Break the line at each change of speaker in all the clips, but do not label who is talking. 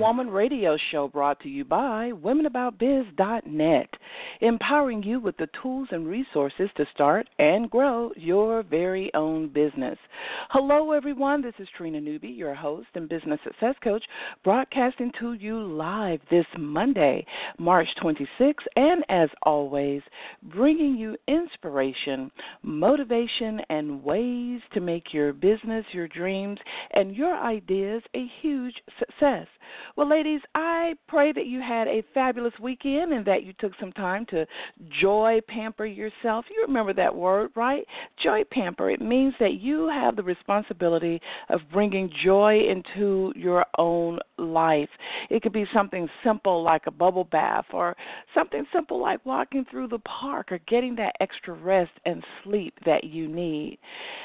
Woman radio show brought to you by WomenAboutBiz.net, empowering you with the tools and resources to start and grow your very own business. Hello, everyone. This is Trina Newby, your host and business success coach, broadcasting to you live this Monday, March 26th, and as always, bringing you inspiration, motivation, and ways to make your business, your dreams, and your ideas a huge success. Well, ladies, I pray that you had a fabulous weekend and that you took some time to joy pamper yourself. You remember that word, right? Joy pamper. It means that you have the responsibility of bringing joy into your own life. It could be something simple like a bubble bath or something simple like walking through the park or getting that extra rest and sleep that you need.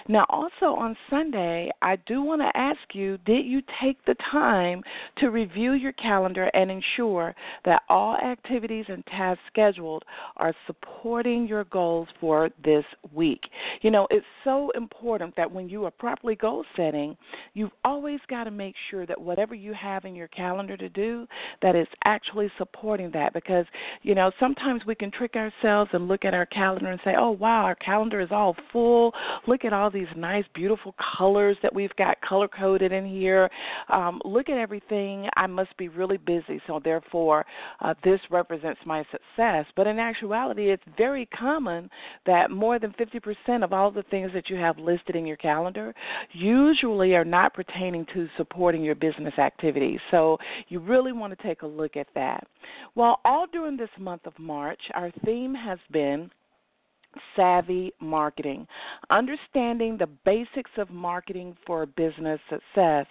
Now, also on Sunday, I do want to ask you did you take the time to review your calendar and ensure that all activities and tasks scheduled are supporting your goals for this week. You know, it's so important that when you are properly goal setting, you've always got to make sure that whatever you have in your calendar to do, that it's actually supporting that because, you know, sometimes we can trick ourselves and look at our calendar and say, "Oh, wow, our calendar is all full. Look at all these nice beautiful colors that we've got color coded in here. Um, look at everything must be really busy, so therefore uh, this represents my success. But in actuality, it's very common that more than 50% of all the things that you have listed in your calendar usually are not pertaining to supporting your business activities. So you really want to take a look at that. Well, all during this month of March, our theme has been savvy marketing, understanding the basics of marketing for business success.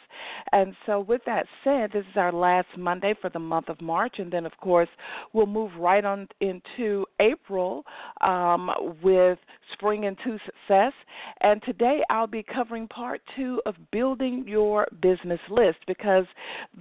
And so, with that said, this is our last Monday for the month of March, and then, of course, we'll move right on into April um, with Spring into Success. And today, I'll be covering part two of building your business list because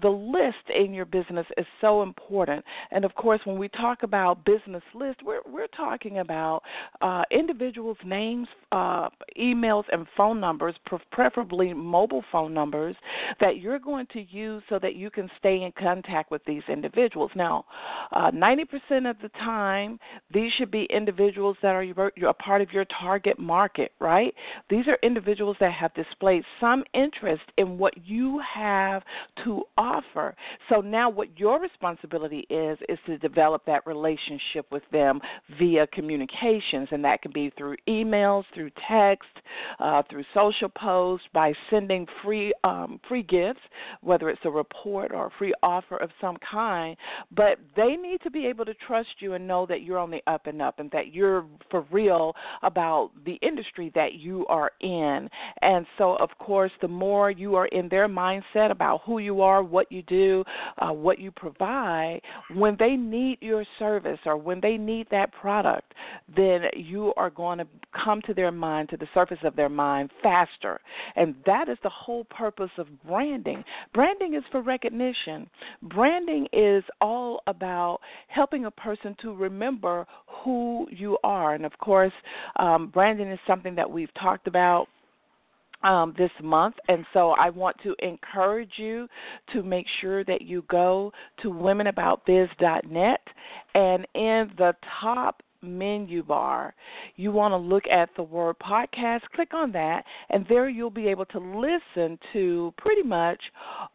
the list in your business is so important. And of course, when we talk about business list, we're we're talking about uh, uh, individuals' names, uh, emails, and phone numbers, preferably mobile phone numbers, that you're going to use so that you can stay in contact with these individuals. Now, uh, 90% of the time, these should be individuals that are your, a part of your target market, right? These are individuals that have displayed some interest in what you have to offer. So now, what your responsibility is, is to develop that relationship with them via communications and that can be through emails, through text, uh, through social posts, by sending free um, free gifts, whether it's a report or a free offer of some kind. But they need to be able to trust you and know that you're on the up and up, and that you're for real about the industry that you are in. And so, of course, the more you are in their mindset about who you are, what you do, uh, what you provide, when they need your service or when they need that product, then you are going to come to their mind, to the surface of their mind faster. And that is the whole purpose of branding. Branding is for recognition, branding is all about helping a person to remember who you are. And of course, um, branding is something that we've talked about um, this month. And so I want to encourage you to make sure that you go to womenaboutbiz.net and in the top menu bar, you want to look at the word podcast, click on that, and there you'll be able to listen to pretty much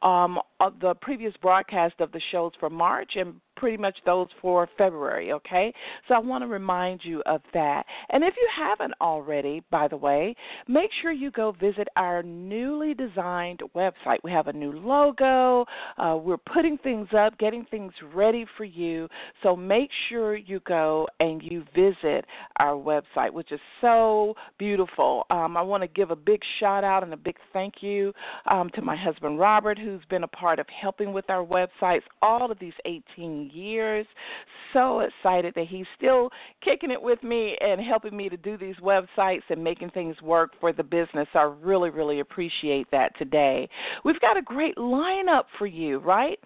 um, the previous broadcast of the shows for March and pretty much those for February, okay? So I want to remind you of that. And if you haven't already, by the way, make sure you go visit our newly designed website. We have a new logo, uh, we're putting things up, getting things ready for you. So make sure you go and you visit our website, which is so beautiful. Um, I want to give a big shout out and a big thank you um, to my husband Robert, who's been a part of helping with our websites all of these 18 years. So excited that he's still kicking it with me and helping me to do these websites and making things work for the business. I really, really appreciate that today. We've got a great lineup for you, right?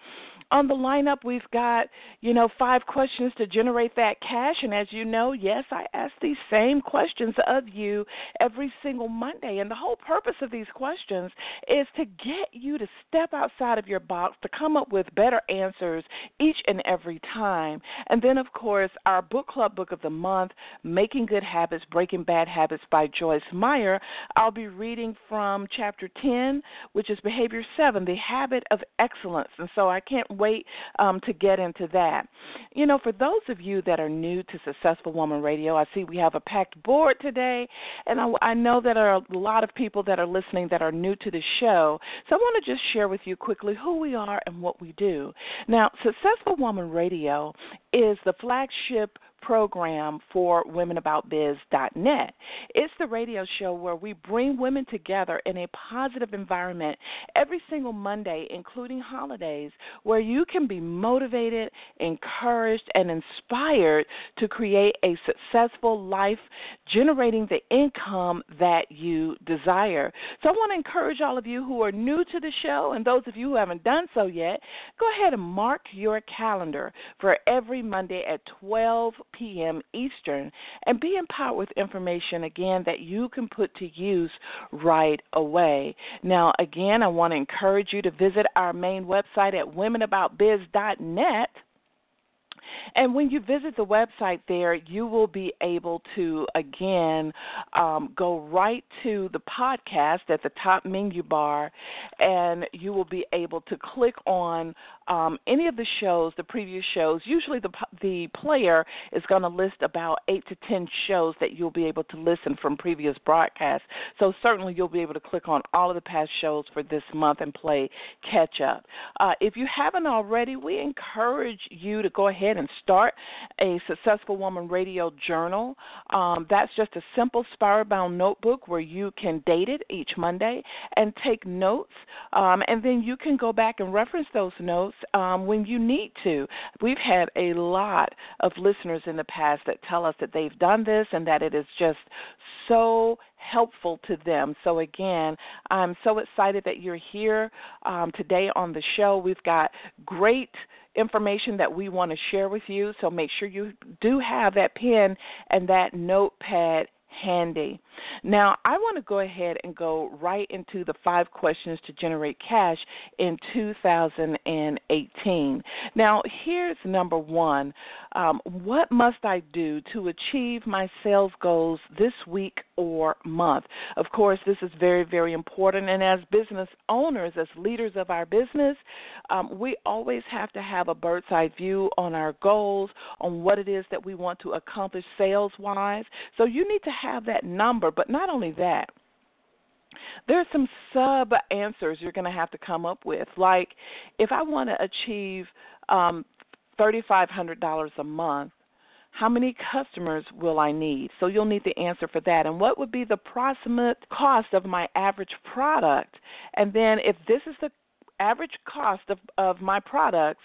On the lineup, we've got, you know, five questions to generate that cash. And as you know, yes, I ask these same questions of you every single Monday. And the whole purpose of these questions is to get you to step outside of your box, to come up with better answers each and every time. And then, of course, our book club book of the month, Making Good Habits, Breaking Bad Habits by Joyce Meyer. I'll be reading from chapter 10, which is Behavior 7, The Habit of Excellence. And so I can't wait um, to get into that. You know, for those of you that are new to Successful Woman Radio, I see we have a packed board today, and I, I know that there are a lot of people that are listening that are new to the show. So I want to just share with you quickly who we are and what we do. Now, Successful Woman Radio is the flagship program for womenaboutbiz.net. It's the radio show where we bring women together in a positive environment every single Monday, including holidays, where you can be motivated, encouraged, and inspired to create a successful life, generating the income that you desire. So I want to encourage all of you who are new to the show and those of you who haven't done so yet, go ahead and mark your calendar for every Monday at 12 p.m. Eastern and be empowered with information again that you can put to use right away. Now, again, I want to encourage you to visit our main website at womenaboutbiz.net and when you visit the website there, you will be able to, again, um, go right to the podcast at the top menu bar, and you will be able to click on um, any of the shows, the previous shows. Usually, the, the player is going to list about eight to ten shows that you'll be able to listen from previous broadcasts. So, certainly, you'll be able to click on all of the past shows for this month and play catch up. Uh, if you haven't already, we encourage you to go ahead and start a Successful Woman Radio journal. Um, that's just a simple spiral bound notebook where you can date it each Monday and take notes, um, and then you can go back and reference those notes um, when you need to. We've had a lot of listeners in the past that tell us that they've done this and that it is just so helpful to them. So, again, I'm so excited that you're here um, today on the show. We've got great information that we want to share with you. So make sure you do have that pen and that notepad handy. Now, I want to go ahead and go right into the five questions to generate cash in 2018. Now, here's number one um, What must I do to achieve my sales goals this week or month? Of course, this is very, very important. And as business owners, as leaders of our business, um, we always have to have a bird's eye view on our goals, on what it is that we want to accomplish sales wise. So you need to have that number but not only that, there are some sub answers you're going to have to come up with. Like, if I want to achieve um, $3,500 a month, how many customers will I need? So you'll need the answer for that. And what would be the approximate cost of my average product? And then if this is the average cost of, of my products,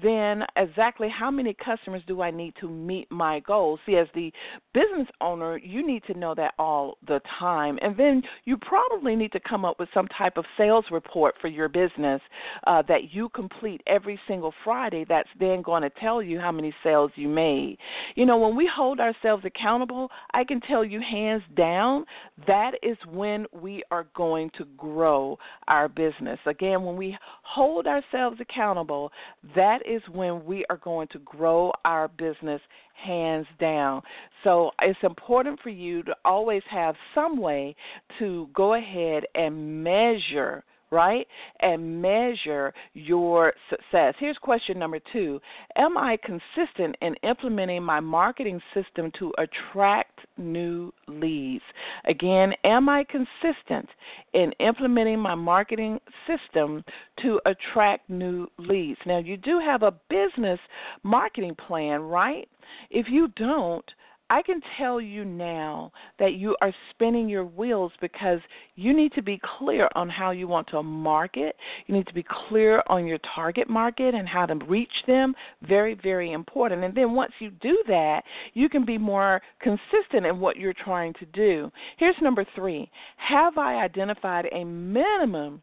then exactly how many customers do I need to meet my goals? See, as the business owner, you need to know that all the time. And then you probably need to come up with some type of sales report for your business uh, that you complete every single Friday that's then going to tell you how many sales you made. You know, when we hold ourselves accountable, I can tell you hands down that is when we are going to grow our business. Again, when we hold ourselves accountable, that is when we are going to grow our business hands down. So it's important for you to always have some way to go ahead and measure right? And measure your success. Here's question number two Am I consistent in implementing my marketing system to attract new leads? Again, am I consistent in implementing my marketing system to attract new leads? Now, you do have a business marketing plan, right? If you don't, I can tell you now that you are spinning your wheels because you need to be clear on how you want to market. You need to be clear on your target market and how to reach them. Very, very important. And then once you do that, you can be more consistent in what you're trying to do. Here's number three Have I identified a minimum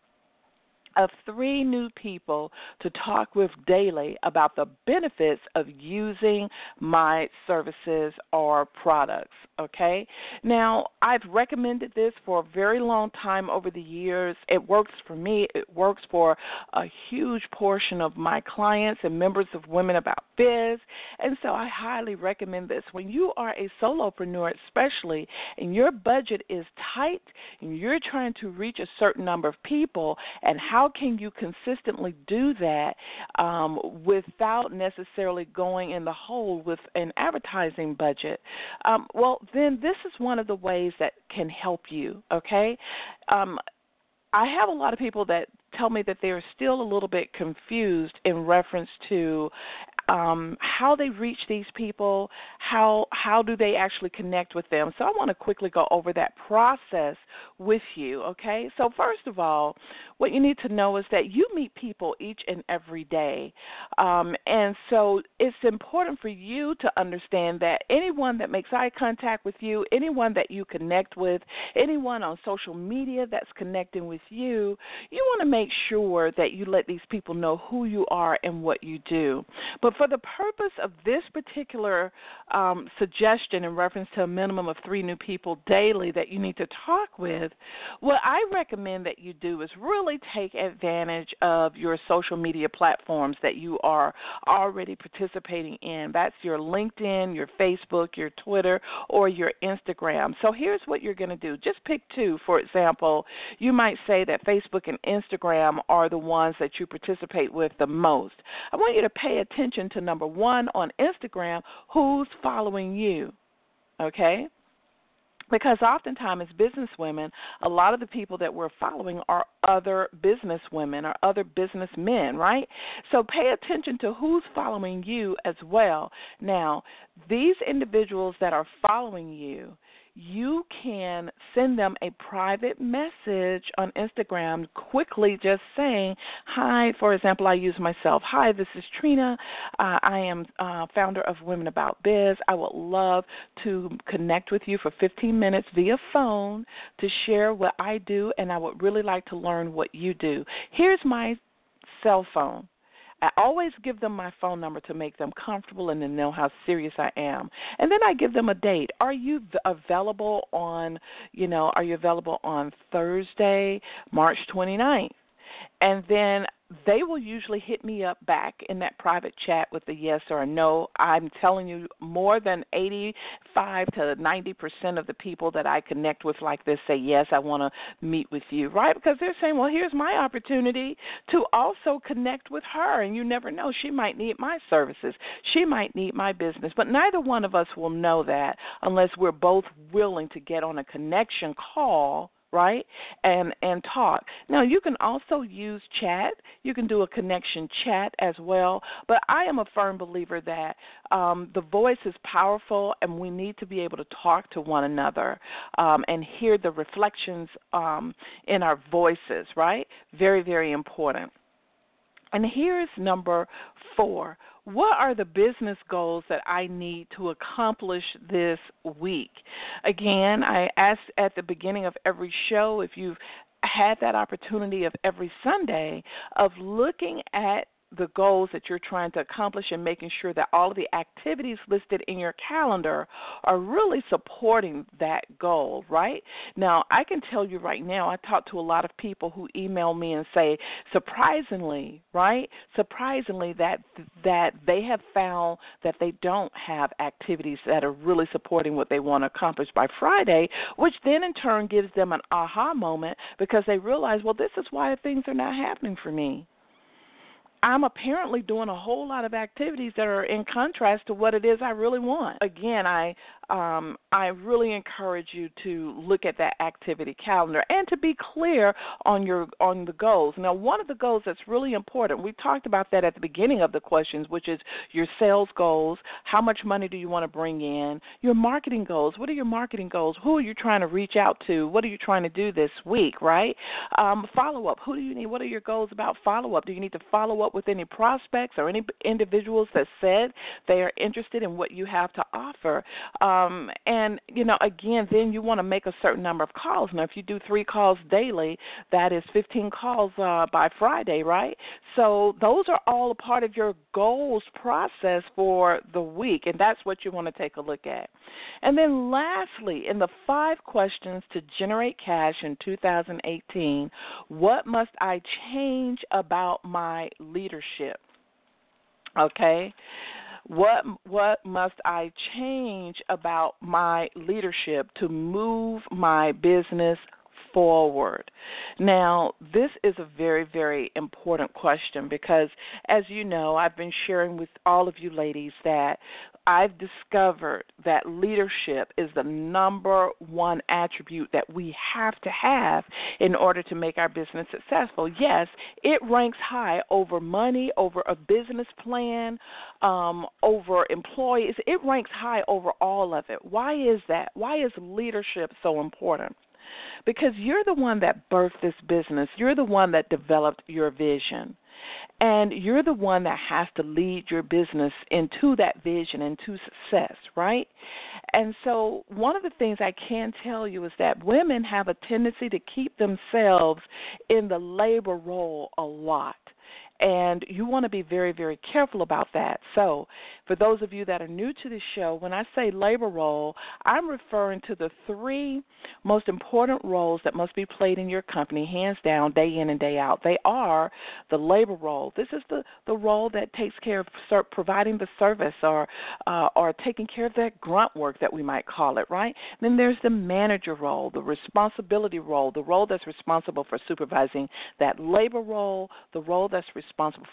of three new people to talk with daily about the benefits of using my services or products. Okay? Now, I've recommended this for a very long time over the years. It works for me, it works for a huge portion of my clients and members of Women About Biz. And so I highly recommend this. When you are a solopreneur, especially, and your budget is tight and you're trying to reach a certain number of people, and how can you consistently do that um, without necessarily going in the hole with an advertising budget? Um, well, then this is one of the ways that can help you, okay? Um, I have a lot of people that tell me that they're still a little bit confused in reference to um, how they reach these people, how how do they actually connect with them. So I want to quickly go over that process with you. Okay, so first of all, what you need to know is that you meet people each and every day, um, and so it's important for you to understand that anyone that makes eye contact with you, anyone that you connect with, anyone on social media that's connecting with you, you want to make sure that you let these people know who you are and what you do. But for the purpose of this particular um, suggestion in reference to a minimum of three new people daily that you need to talk with, what I recommend that you do is really take advantage of your social media platforms that you are already participating in. That's your LinkedIn, your Facebook, your Twitter, or your Instagram. So here's what you're going to do. Just pick two. For example, you might say that Facebook and Instagram are the ones that you participate with the most. I want you to pay attention attention to number one on Instagram who's following you. Okay? Because oftentimes, as business women, a lot of the people that we're following are other business women or other businessmen, right? So pay attention to who's following you as well. Now, these individuals that are following you, you can send them a private message on Instagram quickly just saying, Hi, for example, I use myself. Hi, this is Trina. Uh, I am uh, founder of Women About Biz. I would love to connect with you for 15 minutes via phone to share what I do, and I would really like to learn what you do. Here's my cell phone. I always give them my phone number to make them comfortable and to know how serious I am. And then I give them a date. Are you available on, you know, are you available on Thursday, March 29th? And then they will usually hit me up back in that private chat with a yes or a no. I'm telling you, more than 85 to 90 percent of the people that I connect with like this say yes, I want to meet with you, right? Because they're saying, well, here's my opportunity to also connect with her, and you never know, she might need my services, she might need my business, but neither one of us will know that unless we're both willing to get on a connection call right? And and talk. Now you can also use chat. You can do a connection chat as well. But I am a firm believer that um, the voice is powerful, and we need to be able to talk to one another um, and hear the reflections um, in our voices. Right? Very very important. And here's number four what are the business goals that I need to accomplish this week? Again, I asked at the beginning of every show if you've had that opportunity of every Sunday of looking at the goals that you're trying to accomplish and making sure that all of the activities listed in your calendar are really supporting that goal, right? Now, I can tell you right now, I talk to a lot of people who email me and say, surprisingly, right? Surprisingly that that they have found that they don't have activities that are really supporting what they want to accomplish by Friday, which then in turn gives them an aha moment because they realize, well, this is why things are not happening for me. I'm apparently doing a whole lot of activities that are in contrast to what it is I really want. Again, I um, I really encourage you to look at that activity calendar and to be clear on your on the goals. Now, one of the goals that's really important, we talked about that at the beginning of the questions, which is your sales goals. How much money do you want to bring in? Your marketing goals. What are your marketing goals? Who are you trying to reach out to? What are you trying to do this week? Right? Um, follow up. Who do you need? What are your goals about follow up? Do you need to follow up with any prospects or any individuals that said they are interested in what you have to offer. Um, and, you know, again, then you want to make a certain number of calls. Now, if you do three calls daily, that is 15 calls uh, by Friday, right? So those are all a part of your goals process for the week, and that's what you want to take a look at. And then lastly, in the five questions to generate cash in 2018, what must I change about my leadership? Okay? What what must I change about my leadership to move my business forward? Now, this is a very, very important question because, as you know, I've been sharing with all of you ladies that I've discovered that leadership is the number one attribute that we have to have in order to make our business successful. Yes, it ranks high over money, over a business plan, um, over employees. It ranks high over all of it. Why is that? Why is leadership so important? Because you're the one that birthed this business, you're the one that developed your vision. And you're the one that has to lead your business into that vision, into success, right? And so, one of the things I can tell you is that women have a tendency to keep themselves in the labor role a lot and you want to be very, very careful about that. So, for those of you that are new to the show, when I say labor role, I'm referring to the three most important roles that must be played in your company, hands down, day in and day out. They are the labor role. This is the, the role that takes care of providing the service or uh, or taking care of that grunt work that we might call it, right? then there's the manager role, the responsibility role, the role that's responsible for supervising that labor role, the role that's responsible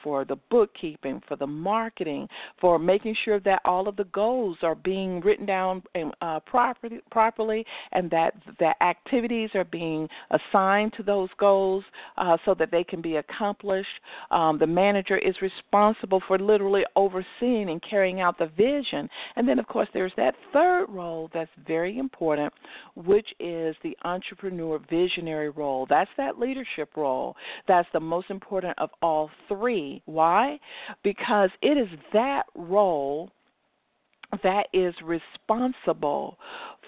for the bookkeeping, for the marketing, for making sure that all of the goals are being written down uh, properly, properly, and that the activities are being assigned to those goals uh, so that they can be accomplished. Um, the manager is responsible for literally overseeing and carrying out the vision. And then, of course, there's that third role that's very important, which is the entrepreneur visionary role. That's that leadership role. That's the most important of all three. Why? Because it is that role that is responsible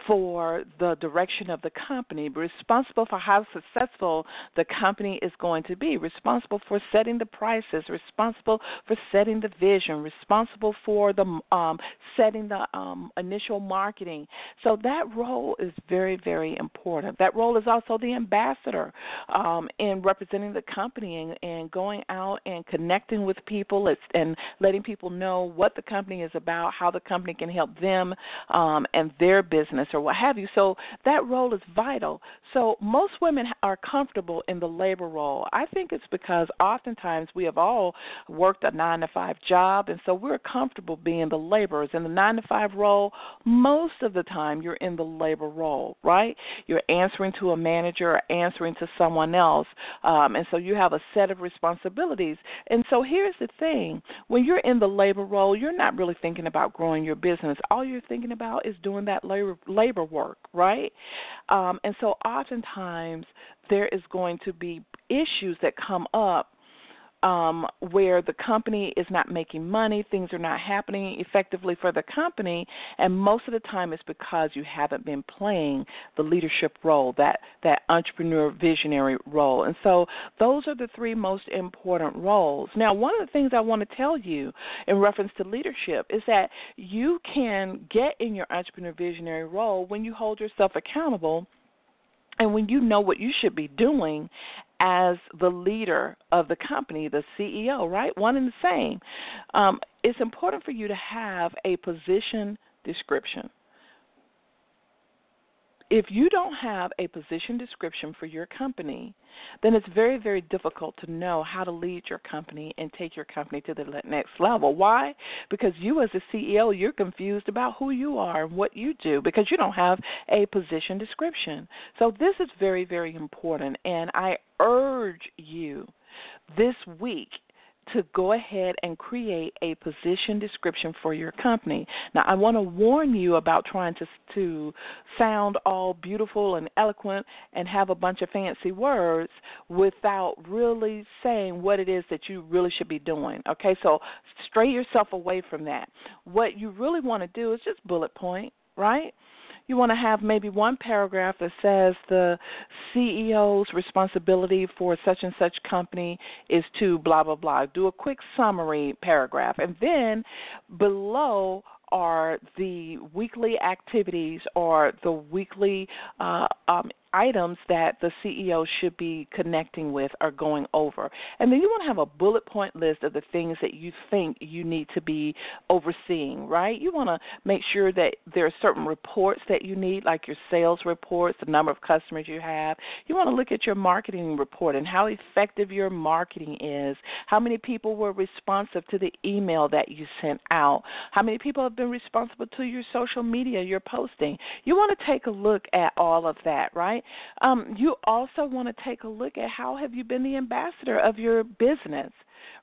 for the direction of the company, responsible for how successful the company is going to be, responsible for setting the prices, responsible for setting the vision, responsible for the um, setting the um, initial marketing. So that role is very, very important. That role is also the ambassador um, in representing the company and, and going out and connecting with people and letting people know what the company is about, how the company can help them um, and their business or what have you. So that role is vital. So most women are comfortable in the labor role. I think it's because oftentimes we have all worked a nine to five job, and so we're comfortable being the laborers. In the nine to five role, most of the time you're in the labor role, right? You're answering to a manager or answering to someone else, um, and so you have a set of responsibilities. And so here's the thing when you're in the labor role, you're not really thinking about growing your business. All you're thinking about is doing that labor, labor work, right? Um, and so oftentimes there is going to be issues that come up um, where the company is not making money, things are not happening effectively for the company, and most of the time it's because you haven't been playing the leadership role, that that entrepreneur visionary role. And so those are the three most important roles. Now, one of the things I want to tell you in reference to leadership is that you can get in your entrepreneur visionary role when you hold yourself accountable and when you know what you should be doing as the leader of the company, the CEO, right? One and the same. Um, it's important for you to have a position description if you don't have a position description for your company, then it's very, very difficult to know how to lead your company and take your company to the next level. Why? Because you, as a CEO, you're confused about who you are and what you do because you don't have a position description. So, this is very, very important. And I urge you this week to go ahead and create a position description for your company. Now, I want to warn you about trying to to sound all beautiful and eloquent and have a bunch of fancy words without really saying what it is that you really should be doing. Okay, so stray yourself away from that. What you really want to do is just bullet point, right? You want to have maybe one paragraph that says the CEO's responsibility for such and such company is to blah blah blah. Do a quick summary paragraph, and then below are the weekly activities or the weekly uh, um, items that the CEO should be connecting with or going over. And then you want to have a bullet point list of the things that you think you need to be overseeing, right? You want to make sure that there are certain reports that you need, like your sales reports, the number of customers you have. You want to look at your marketing report and how effective your marketing is, how many people were responsive to the email that you sent out, how many people have been responsible to your social media you're posting. You want to take a look at all of that, right? Um, you also want to take a look at how have you been the ambassador of your business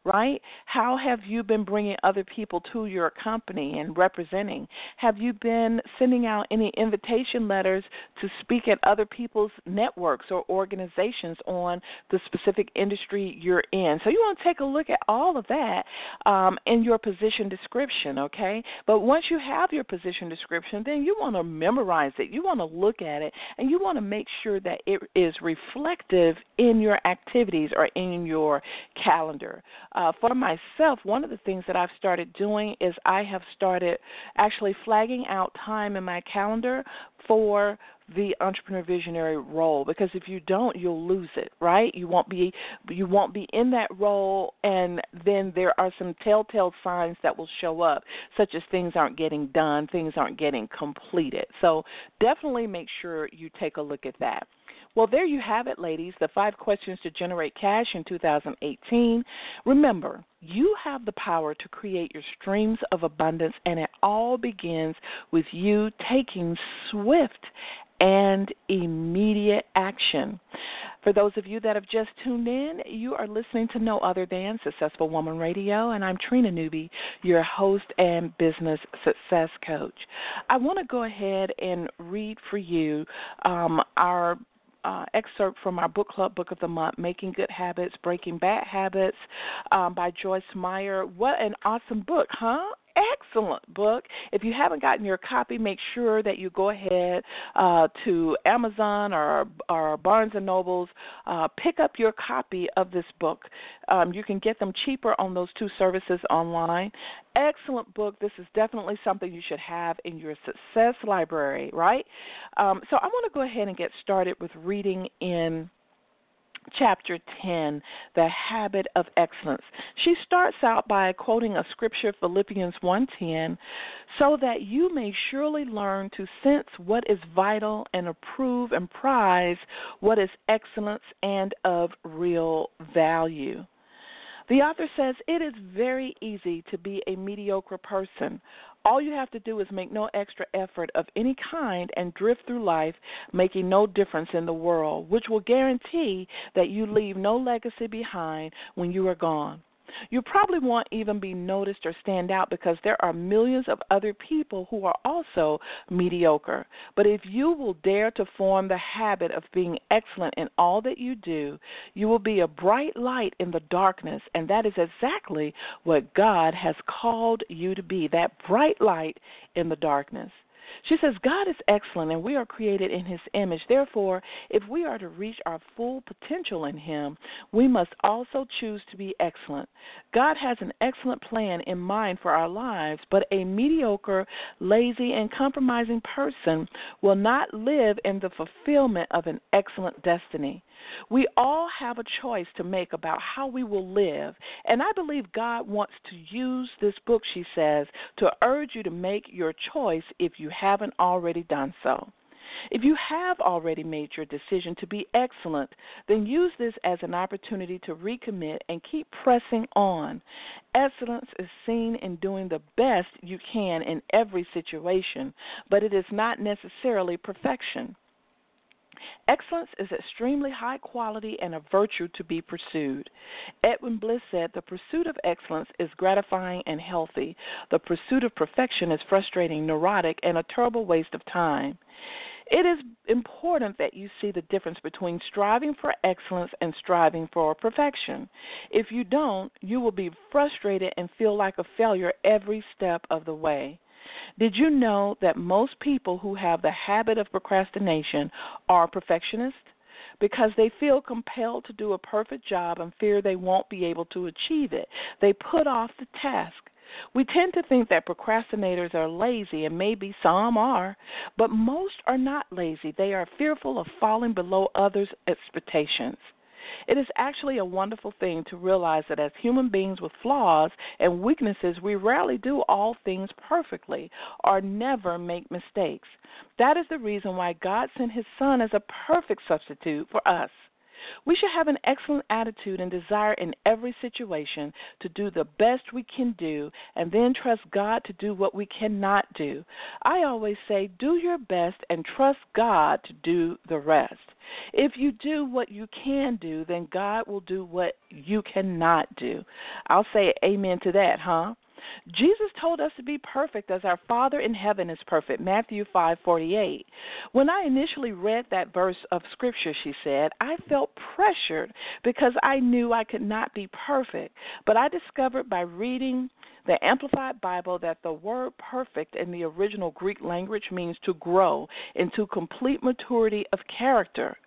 right? How have you been bringing other people to your company and representing? Have you been sending out any invitation letters to speak at other people's networks or organizations on the specific industry you're in? So you want to take a look at all of that um, in your position description, okay? But once you have your position description, then you want to memorize it. You want to look at it, and you want to make sure that it is reflective in your activities or in your calendar. Uh, for myself, one of the things that I've started doing is I have started actually flagging out time in my calendar for the entrepreneur visionary role because if you don't you'll lose it right? You won't be you won't be in that role and then there are some telltale signs that will show up such as things aren't getting done things aren't getting completed. So definitely make sure you take a look at that well, there you have it, ladies. The five questions to generate cash in 2018. Remember, you have the power to create your streams of abundance, and it all begins with you taking swift and immediate action. For those of you that have just tuned in, you are listening to no other than Successful Woman Radio, and I'm Trina Newby, your host and business success coach. I want to go ahead and read for you um, our uh, excerpt from our book club book of the month, Making Good Habits, Breaking Bad Habits um, by Joyce Meyer. What an awesome book, huh? Excellent book. If you haven't gotten your copy, make sure that you go ahead uh, to Amazon or, or Barnes and Nobles, uh, pick up your copy of this book. Um, you can get them cheaper on those two services online. Excellent book. This is definitely something you should have in your success library, right? Um, so I want to go ahead and get started with reading in chapter 10, The Habit of Excellence. She starts out by quoting a scripture, Philippians 1:10, so that you may surely learn to sense what is vital and approve and prize what is excellence and of real value. The author says it is very easy to be a mediocre person. All you have to do is make no extra effort of any kind and drift through life, making no difference in the world, which will guarantee that you leave no legacy behind when you are gone. You probably won't even be noticed or stand out because there are millions of other people who are also mediocre. But if you will dare to form the habit of being excellent in all that you do, you will be a bright light in the darkness, and that is exactly what God has called you to be that bright light in the darkness. She says, God is excellent and we are created in his image. Therefore, if we are to reach our full potential in him, we must also choose to be excellent. God has an excellent plan in mind for our lives, but a mediocre, lazy, and compromising person will not live in the fulfillment of an excellent destiny. We all have a choice to make about how we will live, and I believe God wants to use this book, she says, to urge you to make your choice if you haven't already done so. If you have already made your decision to be excellent, then use this as an opportunity to recommit and keep pressing on. Excellence is seen in doing the best you can in every situation, but it is not necessarily perfection. Excellence is extremely high quality and a virtue to be pursued. Edwin Bliss said, The pursuit of excellence is gratifying and healthy. The pursuit of perfection is frustrating, neurotic, and a terrible waste of time. It is important that you see the difference between striving for excellence and striving for perfection. If you don't, you will be frustrated and feel like a failure every step of the way. Did you know that most people who have the habit of procrastination are perfectionists? Because they feel compelled to do a perfect job and fear they won't be able to achieve it. They put off the task. We tend to think that procrastinators are lazy, and maybe some are, but most are not lazy. They are fearful of falling below others' expectations. It is actually a wonderful thing to realize that as human beings with flaws and weaknesses, we rarely do all things perfectly or never make mistakes. That is the reason why God sent His Son as a perfect substitute for us. We should have an excellent attitude and desire in every situation to do the best we can do and then trust God to do what we cannot do. I always say, do your best and trust God to do the rest. If you do what you can do, then God will do what you cannot do. I'll say amen to that, huh? Jesus told us to be perfect as our Father in heaven is perfect. Matthew 5:48. When I initially read that verse of scripture, she said, I felt pressured because I knew I could not be perfect. But I discovered by reading the Amplified Bible that the word perfect in the original Greek language means to grow into complete maturity of character.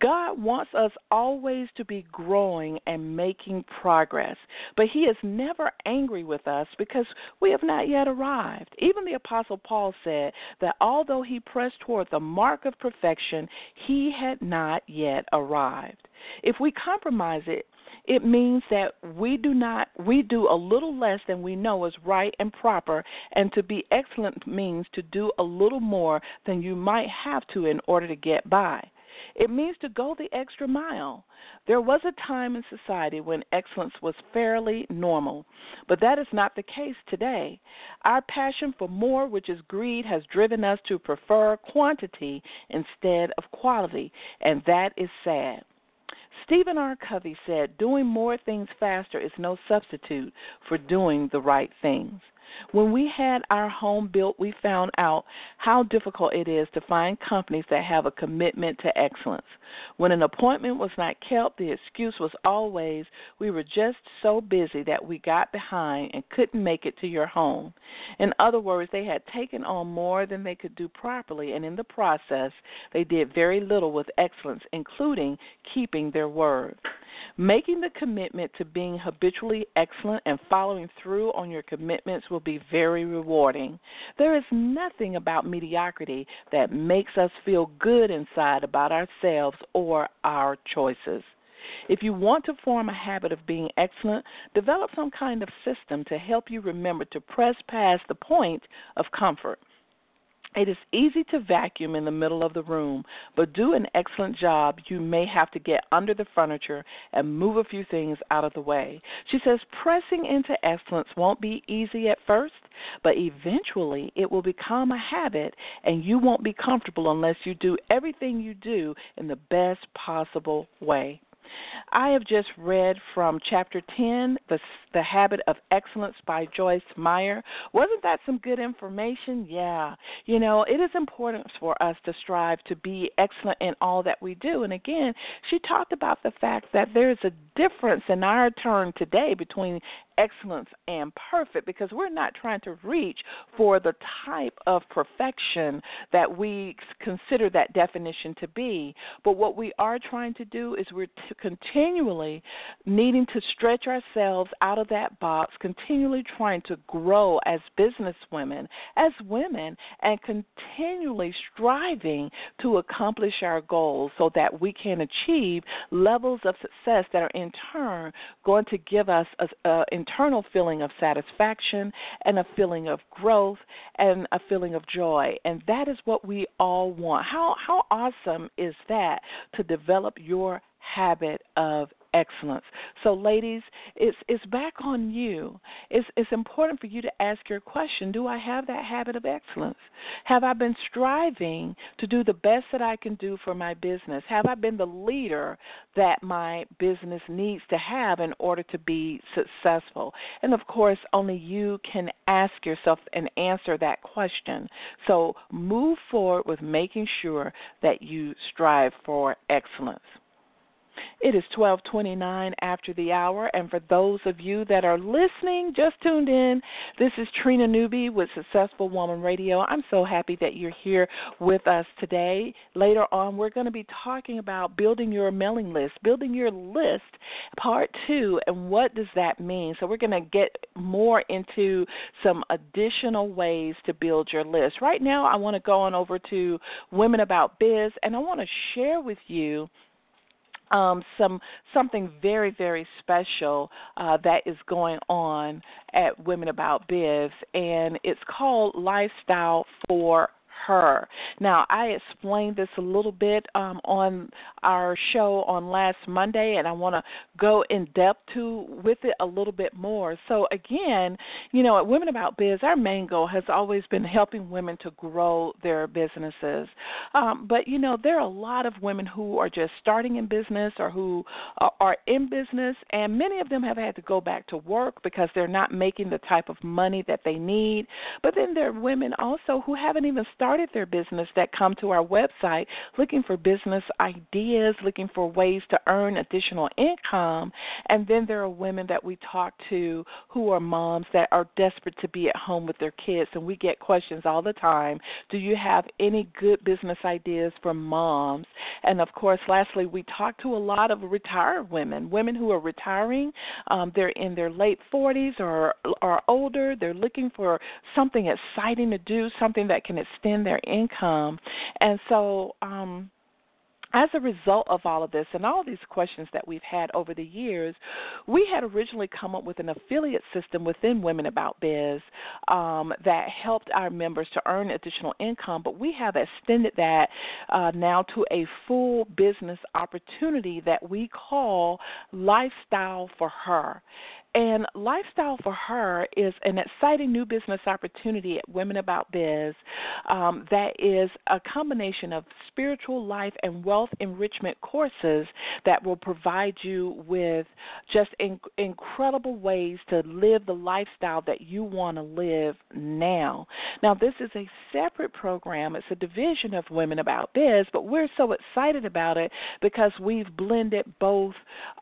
God wants us always to be growing and making progress, but He is never angry with us because we have not yet arrived. Even the Apostle Paul said that although he pressed toward the mark of perfection, he had not yet arrived. If we compromise it, it means that we do not we do a little less than we know is right and proper and to be excellent means to do a little more than you might have to in order to get by it means to go the extra mile. There was a time in society when excellence was fairly normal, but that is not the case today. Our passion for more, which is greed, has driven us to prefer quantity instead of quality, and that is sad. Stephen R. Covey said, Doing more things faster is no substitute for doing the right things. When we had our home built, we found out how difficult it is to find companies that have a commitment to excellence. When an appointment was not kept, the excuse was always, we were just so busy that we got behind and couldn't make it to your home. In other words, they had taken on more than they could do properly, and in the process, they did very little with excellence, including keeping their word. Making the commitment to being habitually excellent and following through on your commitments will be very rewarding. There is nothing about mediocrity that makes us feel good inside about ourselves or our choices. If you want to form a habit of being excellent, develop some kind of system to help you remember to press past the point of comfort. It is easy to vacuum in the middle of the room, but do an excellent job. You may have to get under the furniture and move a few things out of the way. She says pressing into excellence won't be easy at first, but eventually it will become a habit, and you won't be comfortable unless you do everything you do in the best possible way. I have just read from chapter 10, the, the Habit of Excellence by Joyce Meyer. Wasn't that some good information? Yeah. You know, it is important for us to strive to be excellent in all that we do. And again, she talked about the fact that there's a difference in our turn today between excellence and perfect because we're not trying to reach for the type of perfection that we consider that definition to be. But what we are trying to do is we're t- continually needing to stretch ourselves out of that box, continually trying to grow as business women, as women, and continually striving to accomplish our goals so that we can achieve levels of success that are in turn going to give us a, a internal feeling of satisfaction and a feeling of growth and a feeling of joy. And that is what we all want. How how awesome is that to develop your habit of excellence. So, ladies, it's it's back on you. It's it's important for you to ask your question: Do I have that habit of excellence? Have I been striving to do the best that I can do for my business? Have I been the leader that my business needs to have in order to be successful? And of course, only you can ask yourself and answer that question. So, move forward with making sure that you strive for excellence. It is 12:29 after the hour, and for those of you that are listening, just tuned in, this is Trina Newby with Successful Woman Radio. I'm so happy that you're here with us today. Later on, we're going to be talking about building your mailing list, building your list, part two, and what does that mean? So we're going to get more into some additional ways to build your list. Right now, I want to go on over to Women About Biz, and I want to share with you um, some something very very special uh, that is going on at Women About Biz, and it's called Lifestyle for her. Now, I explained this a little bit um, on our show on last Monday, and I want to go in depth to with it a little bit more. So, again, you know, at Women About Biz, our main goal has always been helping women to grow their businesses. Um, but you know, there are a lot of women who are just starting in business or who are in business, and many of them have had to go back to work because they're not making the type of money that they need. But then there are women also who haven't even started started their business that come to our website looking for business ideas, looking for ways to earn additional income. And then there are women that we talk to who are moms that are desperate to be at home with their kids. And we get questions all the time Do you have any good business ideas for moms? And of course, lastly, we talk to a lot of retired women, women who are retiring. Um, they're in their late 40s or, or older. They're looking for something exciting to do, something that can extend their income. And so, um, as a result of all of this and all these questions that we've had over the years, we had originally come up with an affiliate system within Women About Biz um, that helped our members to earn additional income, but we have extended that uh, now to a full business opportunity that we call Lifestyle for Her. And Lifestyle for Her is an exciting new business opportunity at Women About Biz um, that is a combination of spiritual life and wealth enrichment courses that will provide you with just in- incredible ways to live the lifestyle that you want to live now. Now, this is a separate program, it's a division of Women About Biz, but we're so excited about it because we've blended both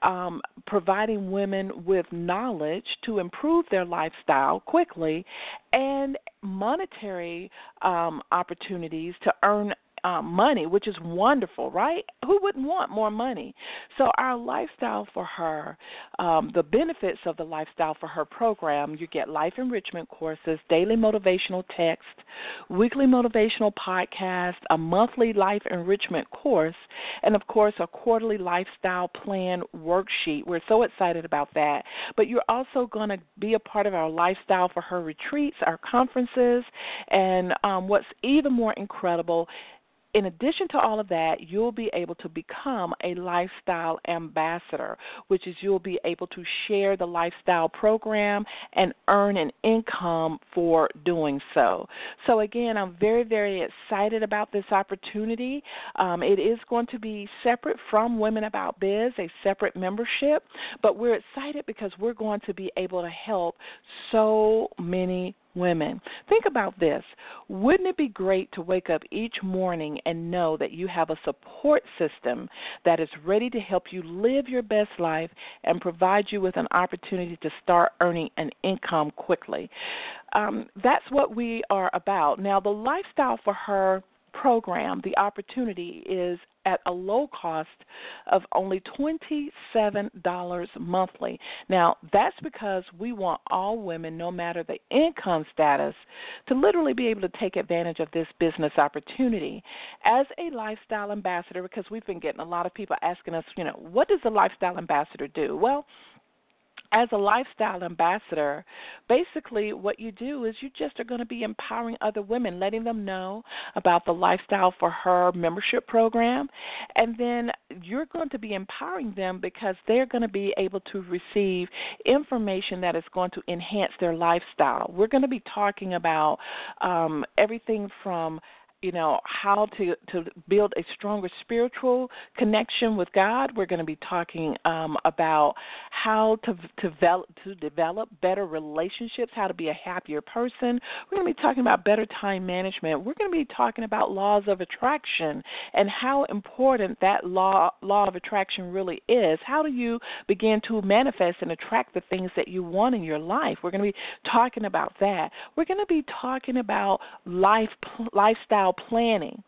um, providing women with knowledge knowledge to improve their lifestyle quickly and monetary um, opportunities to earn um, money, which is wonderful, right? Who wouldn't want more money? So, our lifestyle for her, um, the benefits of the lifestyle for her program, you get life enrichment courses, daily motivational text, weekly motivational podcast, a monthly life enrichment course, and of course, a quarterly lifestyle plan worksheet. We're so excited about that. But you're also going to be a part of our lifestyle for her retreats, our conferences, and um, what's even more incredible in addition to all of that, you'll be able to become a lifestyle ambassador, which is you'll be able to share the lifestyle program and earn an income for doing so. So, again, I'm very, very excited about this opportunity. Um, it is going to be separate from Women About Biz, a separate membership, but we're excited because we're going to be able to help so many women. Think about this. Wouldn't it be great to wake up each morning and know that you have a support system that is ready to help you live your best life and provide you with an opportunity to start earning an income quickly? Um, that's what we are about. Now, the lifestyle for her program, the opportunity is at a low cost of only $27 monthly. Now, that's because we want all women, no matter the income status, to literally be able to take advantage of this business opportunity. As a lifestyle ambassador, because we've been getting a lot of people asking us, you know, what does a lifestyle ambassador do? Well, as a lifestyle ambassador, basically what you do is you just are going to be empowering other women, letting them know about the Lifestyle for Her membership program. And then you're going to be empowering them because they're going to be able to receive information that is going to enhance their lifestyle. We're going to be talking about um, everything from you know how to to build a stronger spiritual connection with God. We're going to be talking um, about how to to develop to develop better relationships, how to be a happier person. We're going to be talking about better time management. We're going to be talking about laws of attraction and how important that law law of attraction really is. How do you begin to manifest and attract the things that you want in your life? We're going to be talking about that. We're going to be talking about life lifestyle planning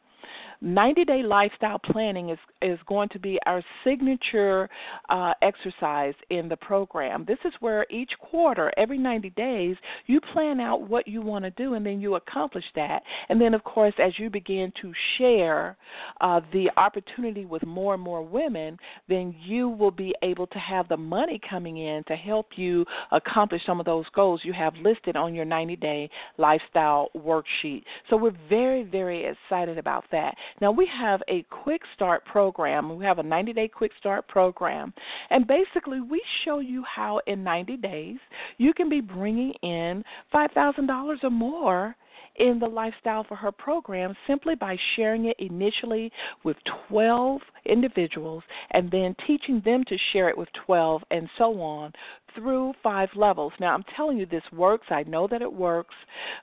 90 day lifestyle planning is, is going to be our signature uh, exercise in the program. This is where each quarter, every 90 days, you plan out what you want to do and then you accomplish that. And then, of course, as you begin to share uh, the opportunity with more and more women, then you will be able to have the money coming in to help you accomplish some of those goals you have listed on your 90 day lifestyle worksheet. So we're very, very excited about that. Now, we have a quick start program. We have a 90 day quick start program. And basically, we show you how in 90 days you can be bringing in $5,000 or more in the Lifestyle for Her program simply by sharing it initially with 12 individuals and then teaching them to share it with 12 and so on through five levels. Now, I'm telling you, this works. I know that it works.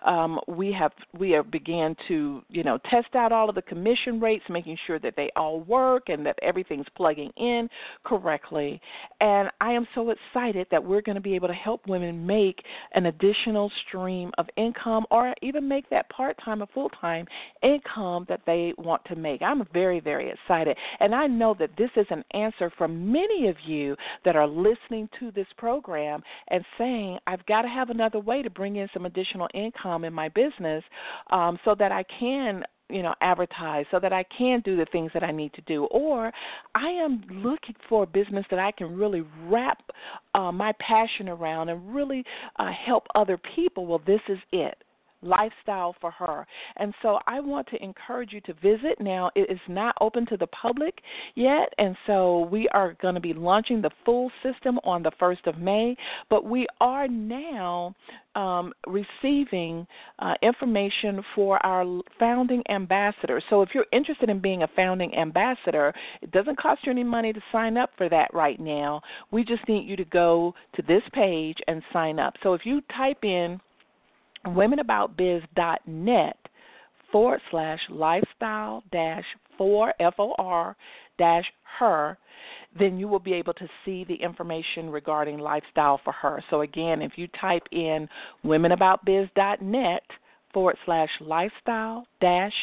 Um, we have we have began to you know test out all of the commission rates, making sure that they all work and that everything's plugging in correctly. And I am so excited that we're going to be able to help women make an additional stream of income, or even make that part time or full time income that they want to make. I'm very very excited, and I know that this is an answer for many of you that are listening to this program program and saying, I've got to have another way to bring in some additional income in my business um, so that I can you know advertise so that I can do the things that I need to do. Or I am looking for a business that I can really wrap uh, my passion around and really uh, help other people. Well this is it lifestyle for her. And so I want to encourage you to visit. Now, it is not open to the public yet, and so we are going to be launching the full system on the 1st of May, but we are now um, receiving uh, information for our founding ambassador. So if you're interested in being a founding ambassador, it doesn't cost you any money to sign up for that right now. We just need you to go to this page and sign up. So if you type in womenaboutbiz.net forward slash lifestyle dash for F O R dash her, then you will be able to see the information regarding lifestyle for her. So again, if you type in womenaboutbiz.net forward slash lifestyle dash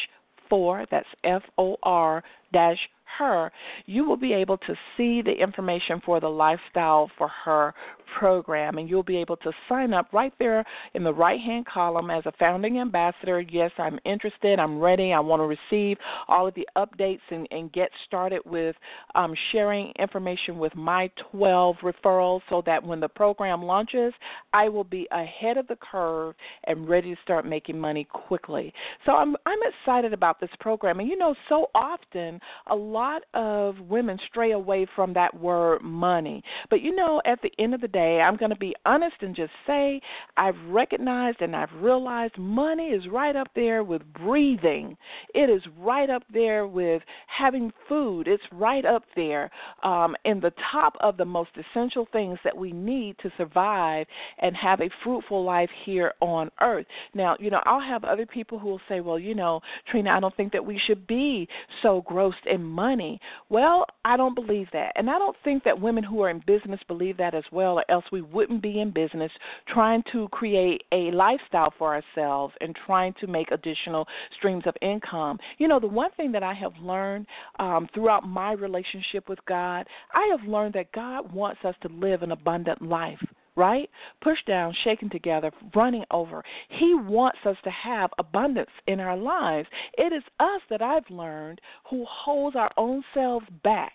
for, that's F O R dash her, you will be able to see the information for the Lifestyle for Her program, and you'll be able to sign up right there in the right hand column as a founding ambassador. Yes, I'm interested, I'm ready, I want to receive all of the updates and, and get started with um, sharing information with my 12 referrals so that when the program launches, I will be ahead of the curve and ready to start making money quickly. So I'm, I'm excited about this program. And you know, so often a lot lot of women stray away from that word money. But you know, at the end of the day, I'm going to be honest and just say I've recognized and I've realized money is right up there with breathing. It is right up there with having food. It's right up there um, in the top of the most essential things that we need to survive and have a fruitful life here on earth. Now, you know, I'll have other people who will say, well, you know, Trina, I don't think that we should be so grossed in money money. Well, I don't believe that. And I don't think that women who are in business believe that as well, or else we wouldn't be in business trying to create a lifestyle for ourselves and trying to make additional streams of income. You know, the one thing that I have learned um, throughout my relationship with God, I have learned that God wants us to live an abundant life right? Pushed down, shaken together, running over. He wants us to have abundance in our lives. It is us that I've learned who holds our own selves back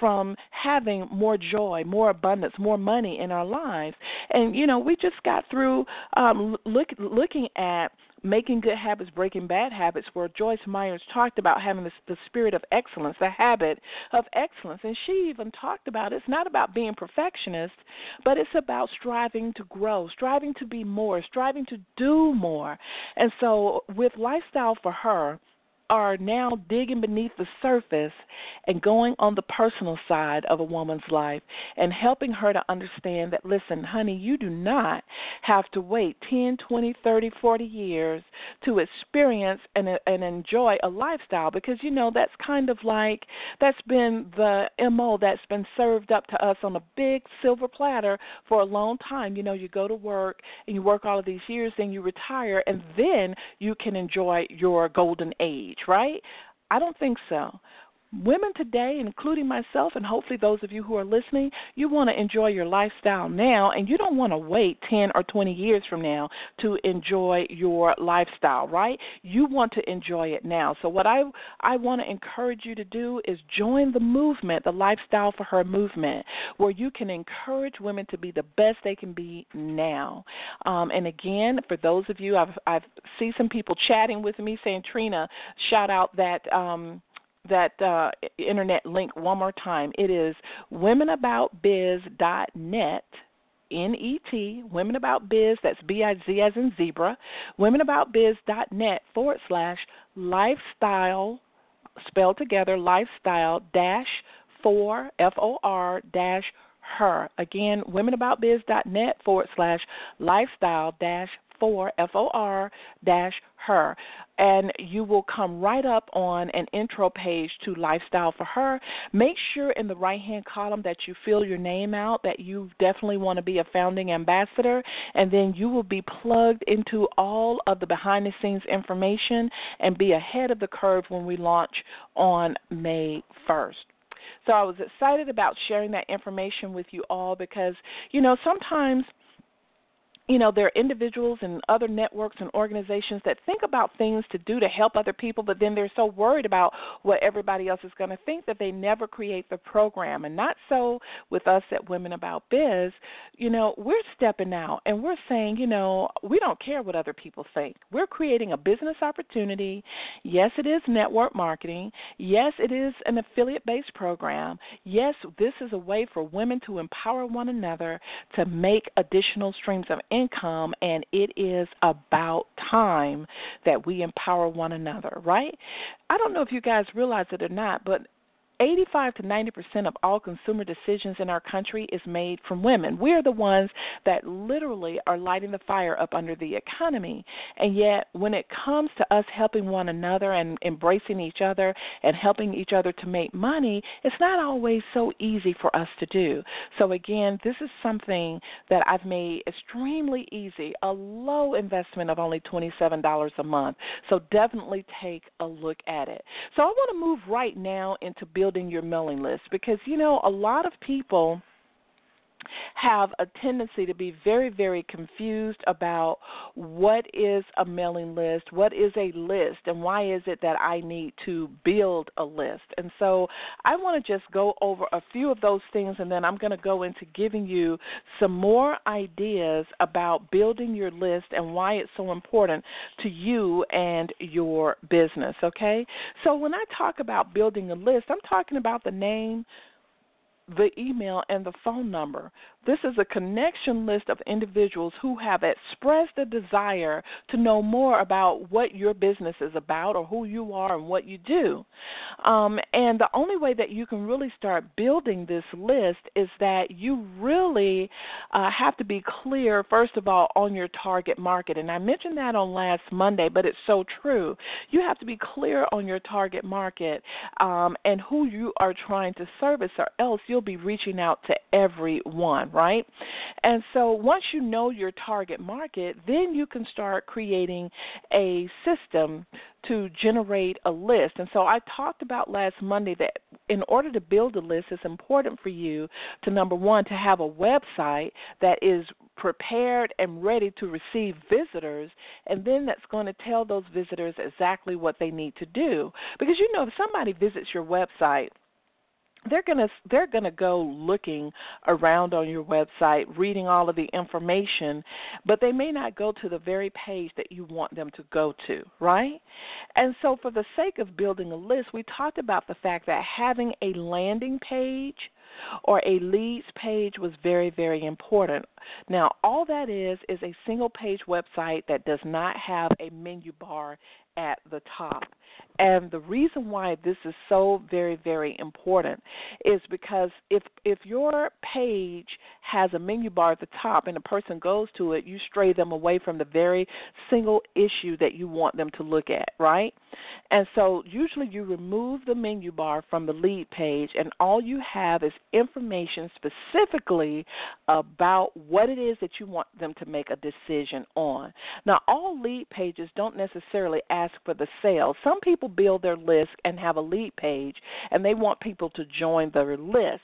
from having more joy, more abundance, more money in our lives. And you know, we just got through um, look, looking at making good habits, breaking bad habits, where Joyce Myers talked about having this, the spirit of excellence, the habit of excellence. And she even talked about it's not about being perfectionist, but it's about striving to grow, striving to be more, striving to do more. And so, with lifestyle for her, are now digging beneath the surface and going on the personal side of a woman's life and helping her to understand that, listen, honey, you do not have to wait 10, 20, 30, 40 years to experience and, uh, and enjoy a lifestyle because, you know, that's kind of like that's been the MO that's been served up to us on a big silver platter for a long time. You know, you go to work and you work all of these years, then you retire, and then you can enjoy your golden age, right? I don't think so women today, including myself, and hopefully those of you who are listening, you want to enjoy your lifestyle now, and you don't want to wait 10 or 20 years from now to enjoy your lifestyle, right? You want to enjoy it now. So, what I, I want to encourage you to do is join the movement, the Lifestyle for Her movement, where you can encourage women to be the best they can be now. Um, and again, for those of you, I've, I've see some people chatting with me saying, Trina, shout out that. Um, that uh, internet link one more time. It is womenaboutbiz.net. N E T, Women About Biz, that's B I Z as in zebra, womenaboutbiz.net forward slash lifestyle, spelled together, lifestyle dash for, F O R dash her. Again, womenaboutbiz.net forward slash lifestyle dash for F O R dash her. And you will come right up on an intro page to Lifestyle for Her. Make sure in the right hand column that you fill your name out, that you definitely want to be a founding ambassador, and then you will be plugged into all of the behind the scenes information and be ahead of the curve when we launch on May 1st. So I was excited about sharing that information with you all because, you know, sometimes – you know, there are individuals and other networks and organizations that think about things to do to help other people, but then they're so worried about what everybody else is going to think that they never create the program. And not so with us at Women About Biz. You know, we're stepping out and we're saying, you know, we don't care what other people think. We're creating a business opportunity. Yes, it is network marketing. Yes, it is an affiliate based program. Yes, this is a way for women to empower one another to make additional streams of income, and it is about time that we empower one another, right? I don't know if you guys realize it or not, but 85 to 90 percent of all consumer decisions in our country is made from women. We are the ones that literally are lighting the fire up under the economy. And yet, when it comes to us helping one another and embracing each other and helping each other to make money, it's not always so easy for us to do. So, again, this is something that I've made extremely easy, a low investment of only $27 a month. So, definitely take a look at it. So, I want to move right now into building building your mailing list because you know a lot of people have a tendency to be very, very confused about what is a mailing list, what is a list, and why is it that I need to build a list. And so I want to just go over a few of those things, and then I'm going to go into giving you some more ideas about building your list and why it's so important to you and your business, okay? So when I talk about building a list, I'm talking about the name, the email and the phone number. This is a connection list of individuals who have expressed a desire to know more about what your business is about or who you are and what you do. Um, and the only way that you can really start building this list is that you really uh, have to be clear, first of all, on your target market. And I mentioned that on last Monday, but it's so true. You have to be clear on your target market um, and who you are trying to service, or else you'll be reaching out to everyone, right? And so once you know your target market, then you can start creating a system to generate a list. And so I talked about last Monday that in order to build a list, it's important for you to number one, to have a website that is prepared and ready to receive visitors, and then that's going to tell those visitors exactly what they need to do. Because you know, if somebody visits your website, they're going to they're going to go looking around on your website reading all of the information but they may not go to the very page that you want them to go to right and so for the sake of building a list we talked about the fact that having a landing page or a leads page was very, very important. Now, all that is is a single page website that does not have a menu bar at the top. And the reason why this is so very, very important is because if if your page has a menu bar at the top and a person goes to it, you stray them away from the very single issue that you want them to look at, right? And so usually you remove the menu bar from the lead page and all you have is information specifically about what it is that you want them to make a decision on. Now all lead pages don't necessarily ask for the sale. Some people build their list and have a lead page and they want people to join their list.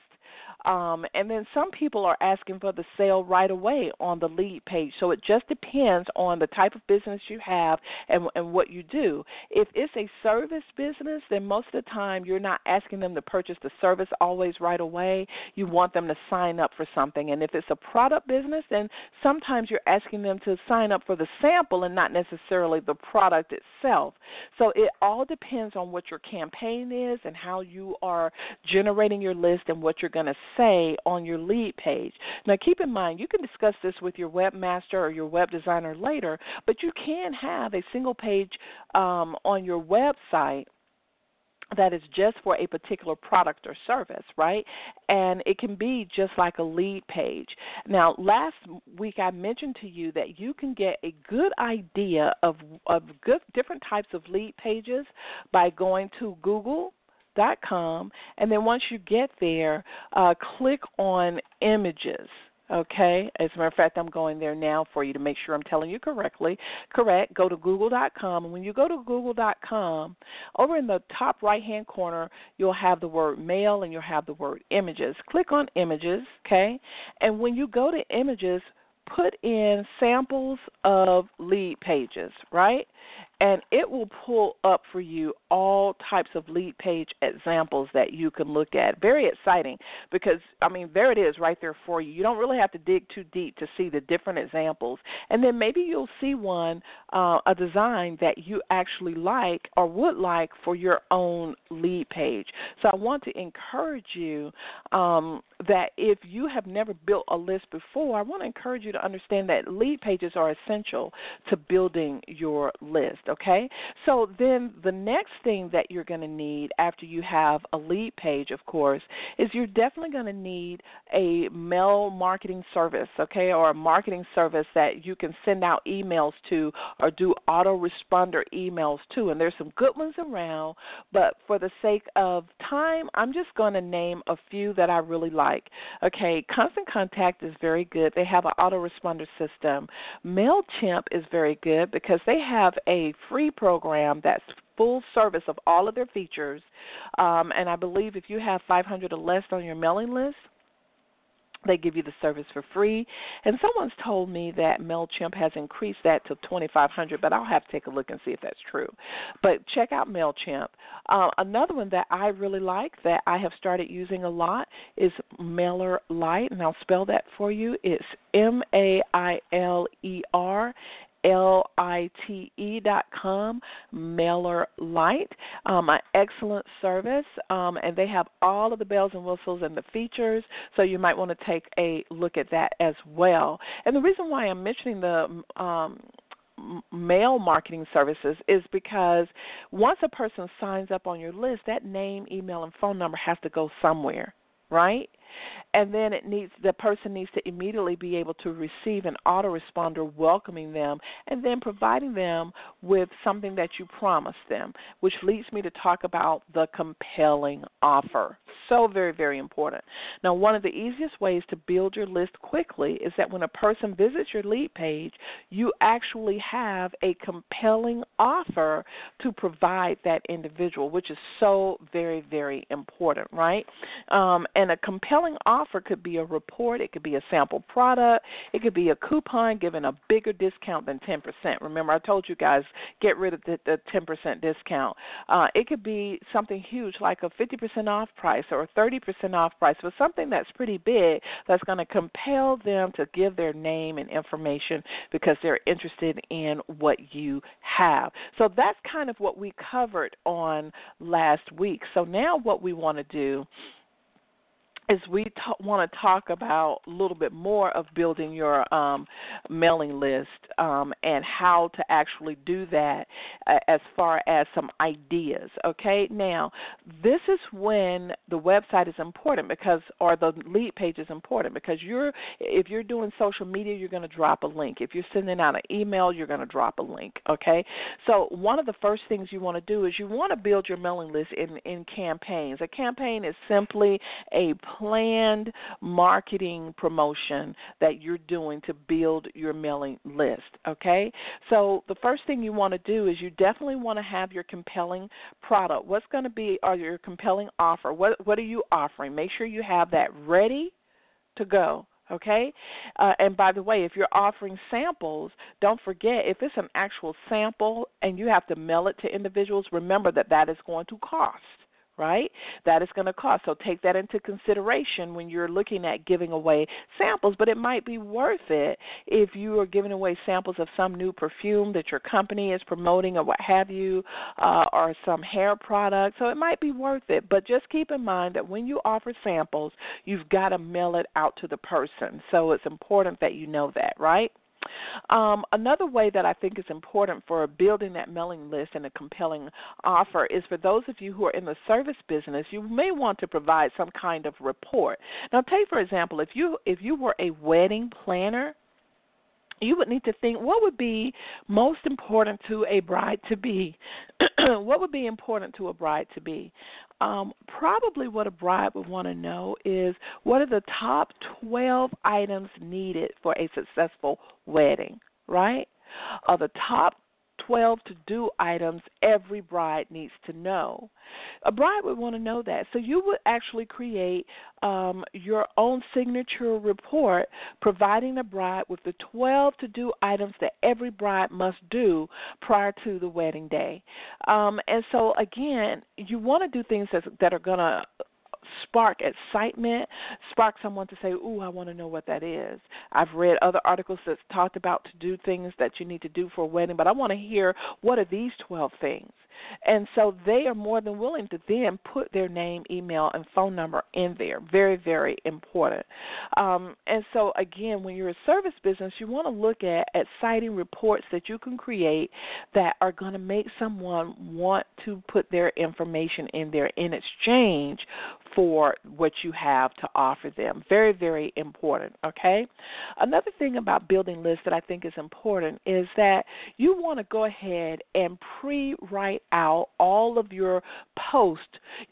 Um, and then some people are asking for the sale right away on the lead page. So it just depends on the type of business you have and, and what you do. If it's a service business, then most of the time you're not asking them to purchase the service always right away. You want them to sign up for something. And if it's a product business, then sometimes you're asking them to sign up for the sample and not necessarily the product itself. So it all depends on what your campaign is and how you are generating your list and what you're going to say on your lead page. Now, keep in mind, you can discuss this with your webmaster or your web designer later, but you can have a single page um, on your website that is just for a particular product or service, right? And it can be just like a lead page. Now, last week I mentioned to you that you can get a good idea of of good different types of lead pages by going to Google com, and then once you get there, uh, click on images. Okay, as a matter of fact, I'm going there now for you to make sure I'm telling you correctly. Correct. Go to google.com, and when you go to google.com, over in the top right hand corner, you'll have the word mail and you'll have the word images. Click on images, okay, and when you go to images, put in samples of lead pages, right? And it will pull up for you all types of lead page examples that you can look at. Very exciting because, I mean, there it is right there for you. You don't really have to dig too deep to see the different examples. And then maybe you'll see one, uh, a design that you actually like or would like for your own lead page. So I want to encourage you um, that if you have never built a list before, I want to encourage you to understand that lead pages are essential to building your list okay? So then the next thing that you're going to need after you have a lead page, of course, is you're definitely going to need a mail marketing service, okay, or a marketing service that you can send out emails to or do autoresponder emails to. And there's some good ones around, but for the sake of time, I'm just going to name a few that I really like. Okay, Constant Contact is very good. They have an autoresponder system. MailChimp is very good because they have a free program that's full service of all of their features. Um, and I believe if you have 500 or less on your mailing list, they give you the service for free. And someone's told me that MailChimp has increased that to 2500 but I'll have to take a look and see if that's true. But check out MailChimp. Uh, another one that I really like that I have started using a lot is MailerLite, and I'll spell that for you. It's M A I L E R L-I-T-E dot com, Mailer Light. um, an excellent service, um, and they have all of the bells and whistles and the features, so you might want to take a look at that as well. And the reason why I'm mentioning the um, mail marketing services is because once a person signs up on your list, that name, email, and phone number has to go somewhere, right? And then it needs the person needs to immediately be able to receive an autoresponder welcoming them and then providing them with something that you promised them which leads me to talk about the compelling offer. So very very important. Now one of the easiest ways to build your list quickly is that when a person visits your lead page you actually have a compelling offer to provide that individual which is so very very important right? Um, and a compelling offer could be a report, it could be a sample product, it could be a coupon giving a bigger discount than 10%. Remember, I told you guys get rid of the, the 10% discount. Uh, it could be something huge like a 50% off price or a 30% off price, but something that's pretty big that's going to compel them to give their name and information because they're interested in what you have. So that's kind of what we covered on last week. So now what we want to do is we t- want to talk about a little bit more of building your um, mailing list um, and how to actually do that uh, as far as some ideas. Okay, now this is when the website is important because, or the lead page is important because you're if you're doing social media, you're going to drop a link. If you're sending out an email, you're going to drop a link. Okay, so one of the first things you want to do is you want to build your mailing list in in campaigns. A campaign is simply a planned marketing promotion that you're doing to build your mailing list. Okay? So the first thing you want to do is you definitely want to have your compelling product. What's going to be or your compelling offer? What what are you offering? Make sure you have that ready to go okay uh, and by the way if you're offering samples don't forget if it's an actual sample and you have to mail it to individuals remember that that is going to cost right? That is going to cost. So take that into consideration when you're looking at giving away samples. But it might be worth it if you are giving away samples of some new perfume that your company is promoting or what have you, uh, or some hair product. So it might be worth it. But just keep in mind that when you offer samples, you've got to mail it out to the person. So it's important that you know that, right? Um, another way that I think is important for building that mailing list and a compelling offer is for those of you who are in the service business, you may want to provide some kind of report. Now, take for example, if you if you were a wedding planner, you would need to think what would be most important to a bride to be. what would be important to a bride to be? Um, probably what a bride would want to know is what are the top 12 items needed for a successful wedding, right? Are the top 12 to do items every bride needs to know. A bride would want to know that. So you would actually create um, your own signature report providing the bride with the 12 to do items that every bride must do prior to the wedding day. Um, and so, again, you want to do things that, that are going to spark excitement, spark someone to say, "Ooh, I want to know what that is." I've read other articles that talked about to do things that you need to do for a wedding, but I want to hear what are these 12 things. And so they are more than willing to then put their name, email, and phone number in there. Very, very important. Um, and so, again, when you're a service business, you want to look at exciting reports that you can create that are going to make someone want to put their information in there in exchange for what you have to offer them. Very, very important, okay? Another thing about building lists that I think is important is that you want to go ahead and pre write out all of your posts.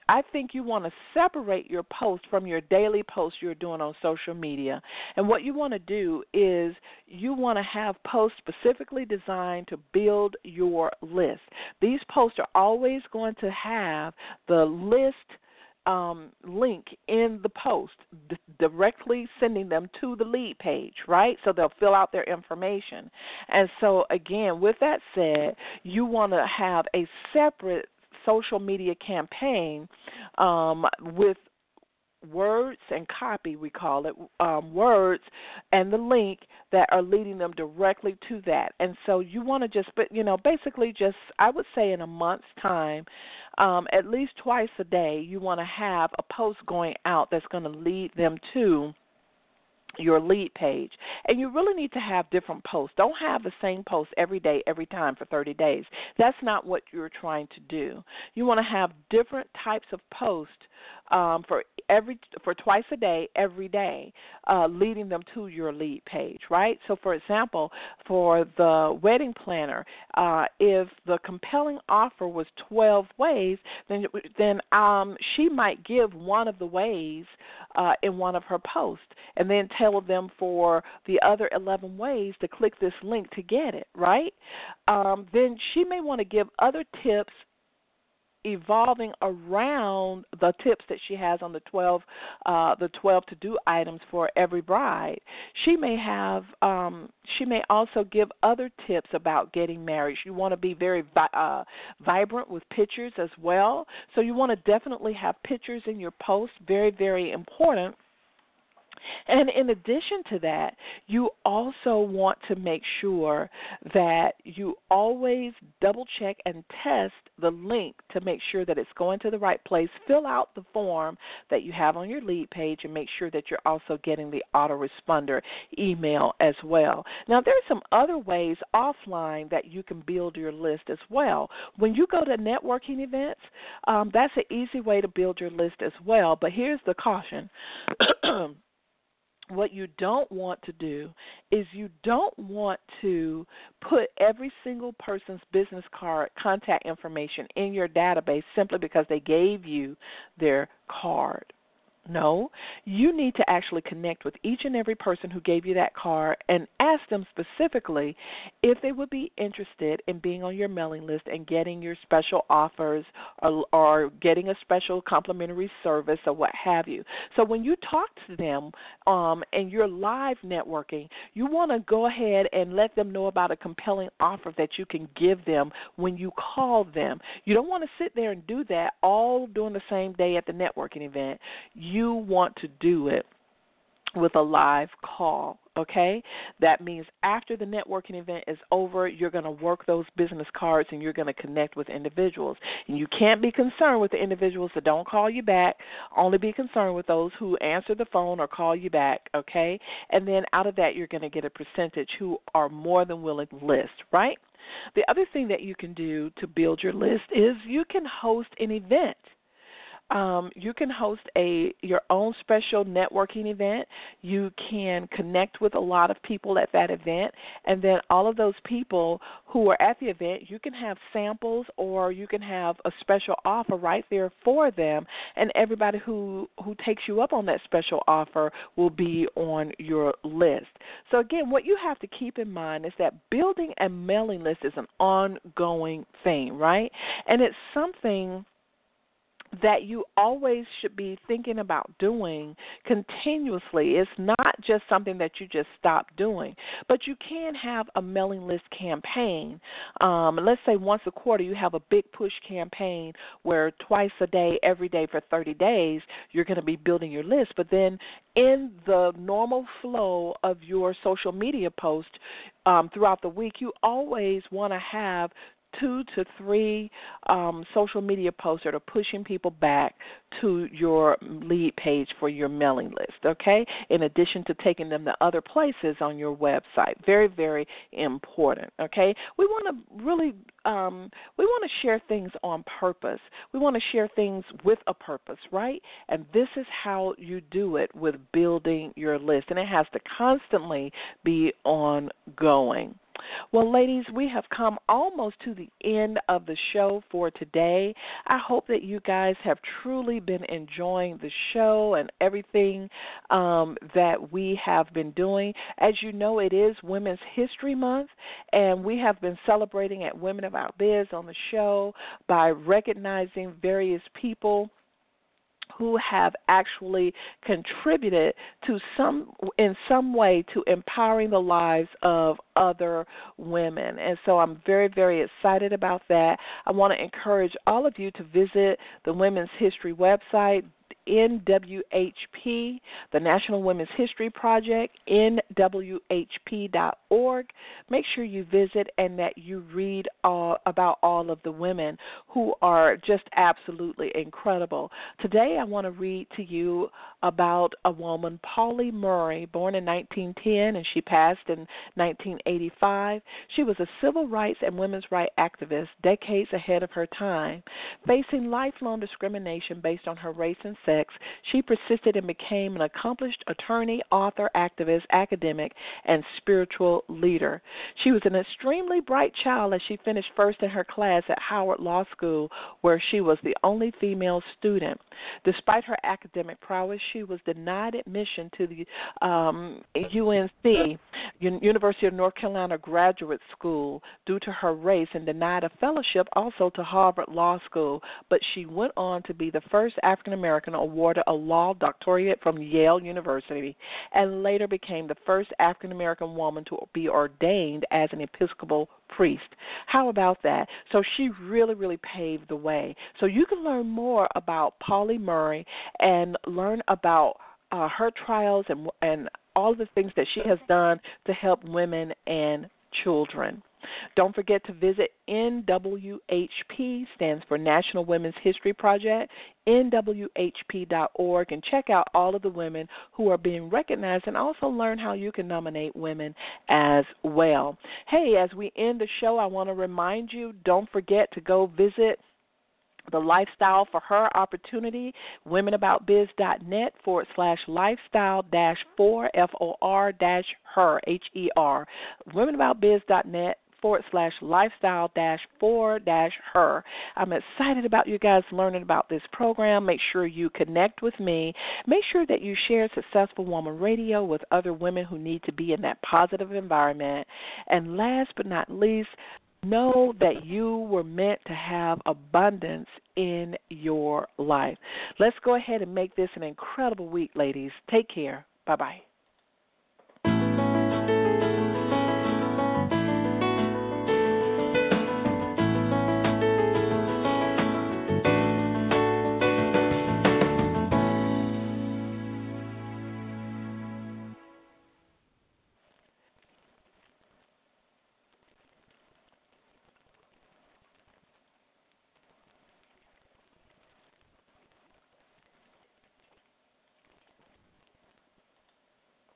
I think you want to separate your post from your daily posts you're doing on social media. And what you want to do is you want to have posts specifically designed to build your list. These posts are always going to have the list um, link in the post, d- directly sending them to the lead page, right? So they'll fill out their information. And so, again, with that said, you want to have a separate social media campaign um, with words and copy, we call it, um, words and the link that are leading them directly to that. And so you want to just, but you know, basically just, I would say in a month's time, um, at least twice a day, you want to have a post going out that's going to lead them to your lead page. And you really need to have different posts. Don't have the same post every day, every time for 30 days. That's not what you're trying to do. You want to have different types of posts um, for every for twice a day, every day, uh, leading them to your lead page, right? So, for example, for the wedding planner, uh, if the compelling offer was 12 ways, then then um, she might give one of the ways uh, in one of her posts, and then tell them for the other 11 ways to click this link to get it, right? Um, then she may want to give other tips evolving around the tips that she has on the 12 uh the 12 to do items for every bride. She may have um she may also give other tips about getting married. You want to be very vi- uh vibrant with pictures as well. So you want to definitely have pictures in your post very very important and in addition to that, you also want to make sure that you always double check and test the link to make sure that it's going to the right place. Fill out the form that you have on your lead page and make sure that you're also getting the autoresponder email as well. Now, there are some other ways offline that you can build your list as well. When you go to networking events, um, that's an easy way to build your list as well. But here's the caution. what you don't want to do is you don't want to put every single person's business card contact information in your database simply because they gave you their card. No, you need to actually connect with each and every person who gave you that card and ask them specifically if they would be interested in being on your mailing list and getting your special offers or, or getting a special complimentary service or what have you. So when you talk to them um, and you're live networking, you want to go ahead and let them know about a compelling offer that you can give them when you call them. You don't want to sit there and do that all during the same day at the networking event. You you want to do it with a live call. Okay? That means after the networking event is over, you're going to work those business cards and you're going to connect with individuals. And you can't be concerned with the individuals that don't call you back. Only be concerned with those who answer the phone or call you back. Okay? And then out of that, you're going to get a percentage who are more than willing to list, right? The other thing that you can do to build your list is you can host an event um, you can host a your own special networking event. You can connect with a lot of people at that event, and then all of those people who are at the event, you can have samples or you can have a special offer right there for them, and everybody who who takes you up on that special offer will be on your list. So again, what you have to keep in mind is that building a mailing list is an ongoing thing, right? And it's something that you always should be thinking about doing continuously. It's not just something that you just stop doing, but you can have a mailing list campaign. Um, let's say once a quarter you have a big push campaign where twice a day, every day for 30 days, you're going to be building your list. But then in the normal flow of your social media post um, throughout the week, you always want to have two to three um, social media posts that are pushing people back to your lead page for your mailing list, okay? In addition to taking them to other places on your website. Very, very important, okay? We want to really um, we want to share things on purpose. We want to share things with a purpose, right? And this is how you do it with building your list. And it has to constantly be ongoing. Well, ladies, we have come almost to the end of the show for today. I hope that you guys have truly been enjoying the show and everything um, that we have been doing. As you know, it is Women's History Month, and we have been celebrating at Women About Biz on the show by recognizing various people who have actually contributed to some in some way to empowering the lives of other women. And so I'm very very excited about that. I want to encourage all of you to visit the Women's History website NWHP, the National Women's History Project, nwhp.org. Make sure you visit and that you read all, about all of the women who are just absolutely incredible. Today, I want to read to you about a woman, Pauli Murray, born in 1910 and she passed in 1985. She was a civil rights and women's rights activist decades ahead of her time, facing lifelong discrimination based on her race and sex she persisted and became an accomplished attorney, author, activist, academic, and spiritual leader. She was an extremely bright child as she finished first in her class at Howard Law School, where she was the only female student. Despite her academic prowess, she was denied admission to the um, UNC, University of North Carolina Graduate School, due to her race and denied a fellowship also to Harvard Law School. But she went on to be the first African American awarded a law doctorate from Yale University and later became the first African American woman to be ordained as an Episcopal priest. How about that? So she really, really paved the way. So you can learn more about Pauli Murray and learn about uh, her trials and and all the things that she has done to help women and children. Don't forget to visit NWHP, stands for National Women's History Project, nwhp.org, and check out all of the women who are being recognized and also learn how you can nominate women as well. Hey, as we end the show, I want to remind you don't forget to go visit the lifestyle for her opportunity, womenaboutbiz.net forward slash lifestyle dash for F O R dash her H E R. Womenaboutbiz.net forward slash lifestyle dash for dash her. I'm excited about you guys learning about this program. Make sure you connect with me. Make sure that you share Successful Woman Radio with other women who need to be in that positive environment. And last but not least, know that you were meant to have abundance in your life. Let's go ahead and make this an incredible week, ladies. Take care. Bye bye.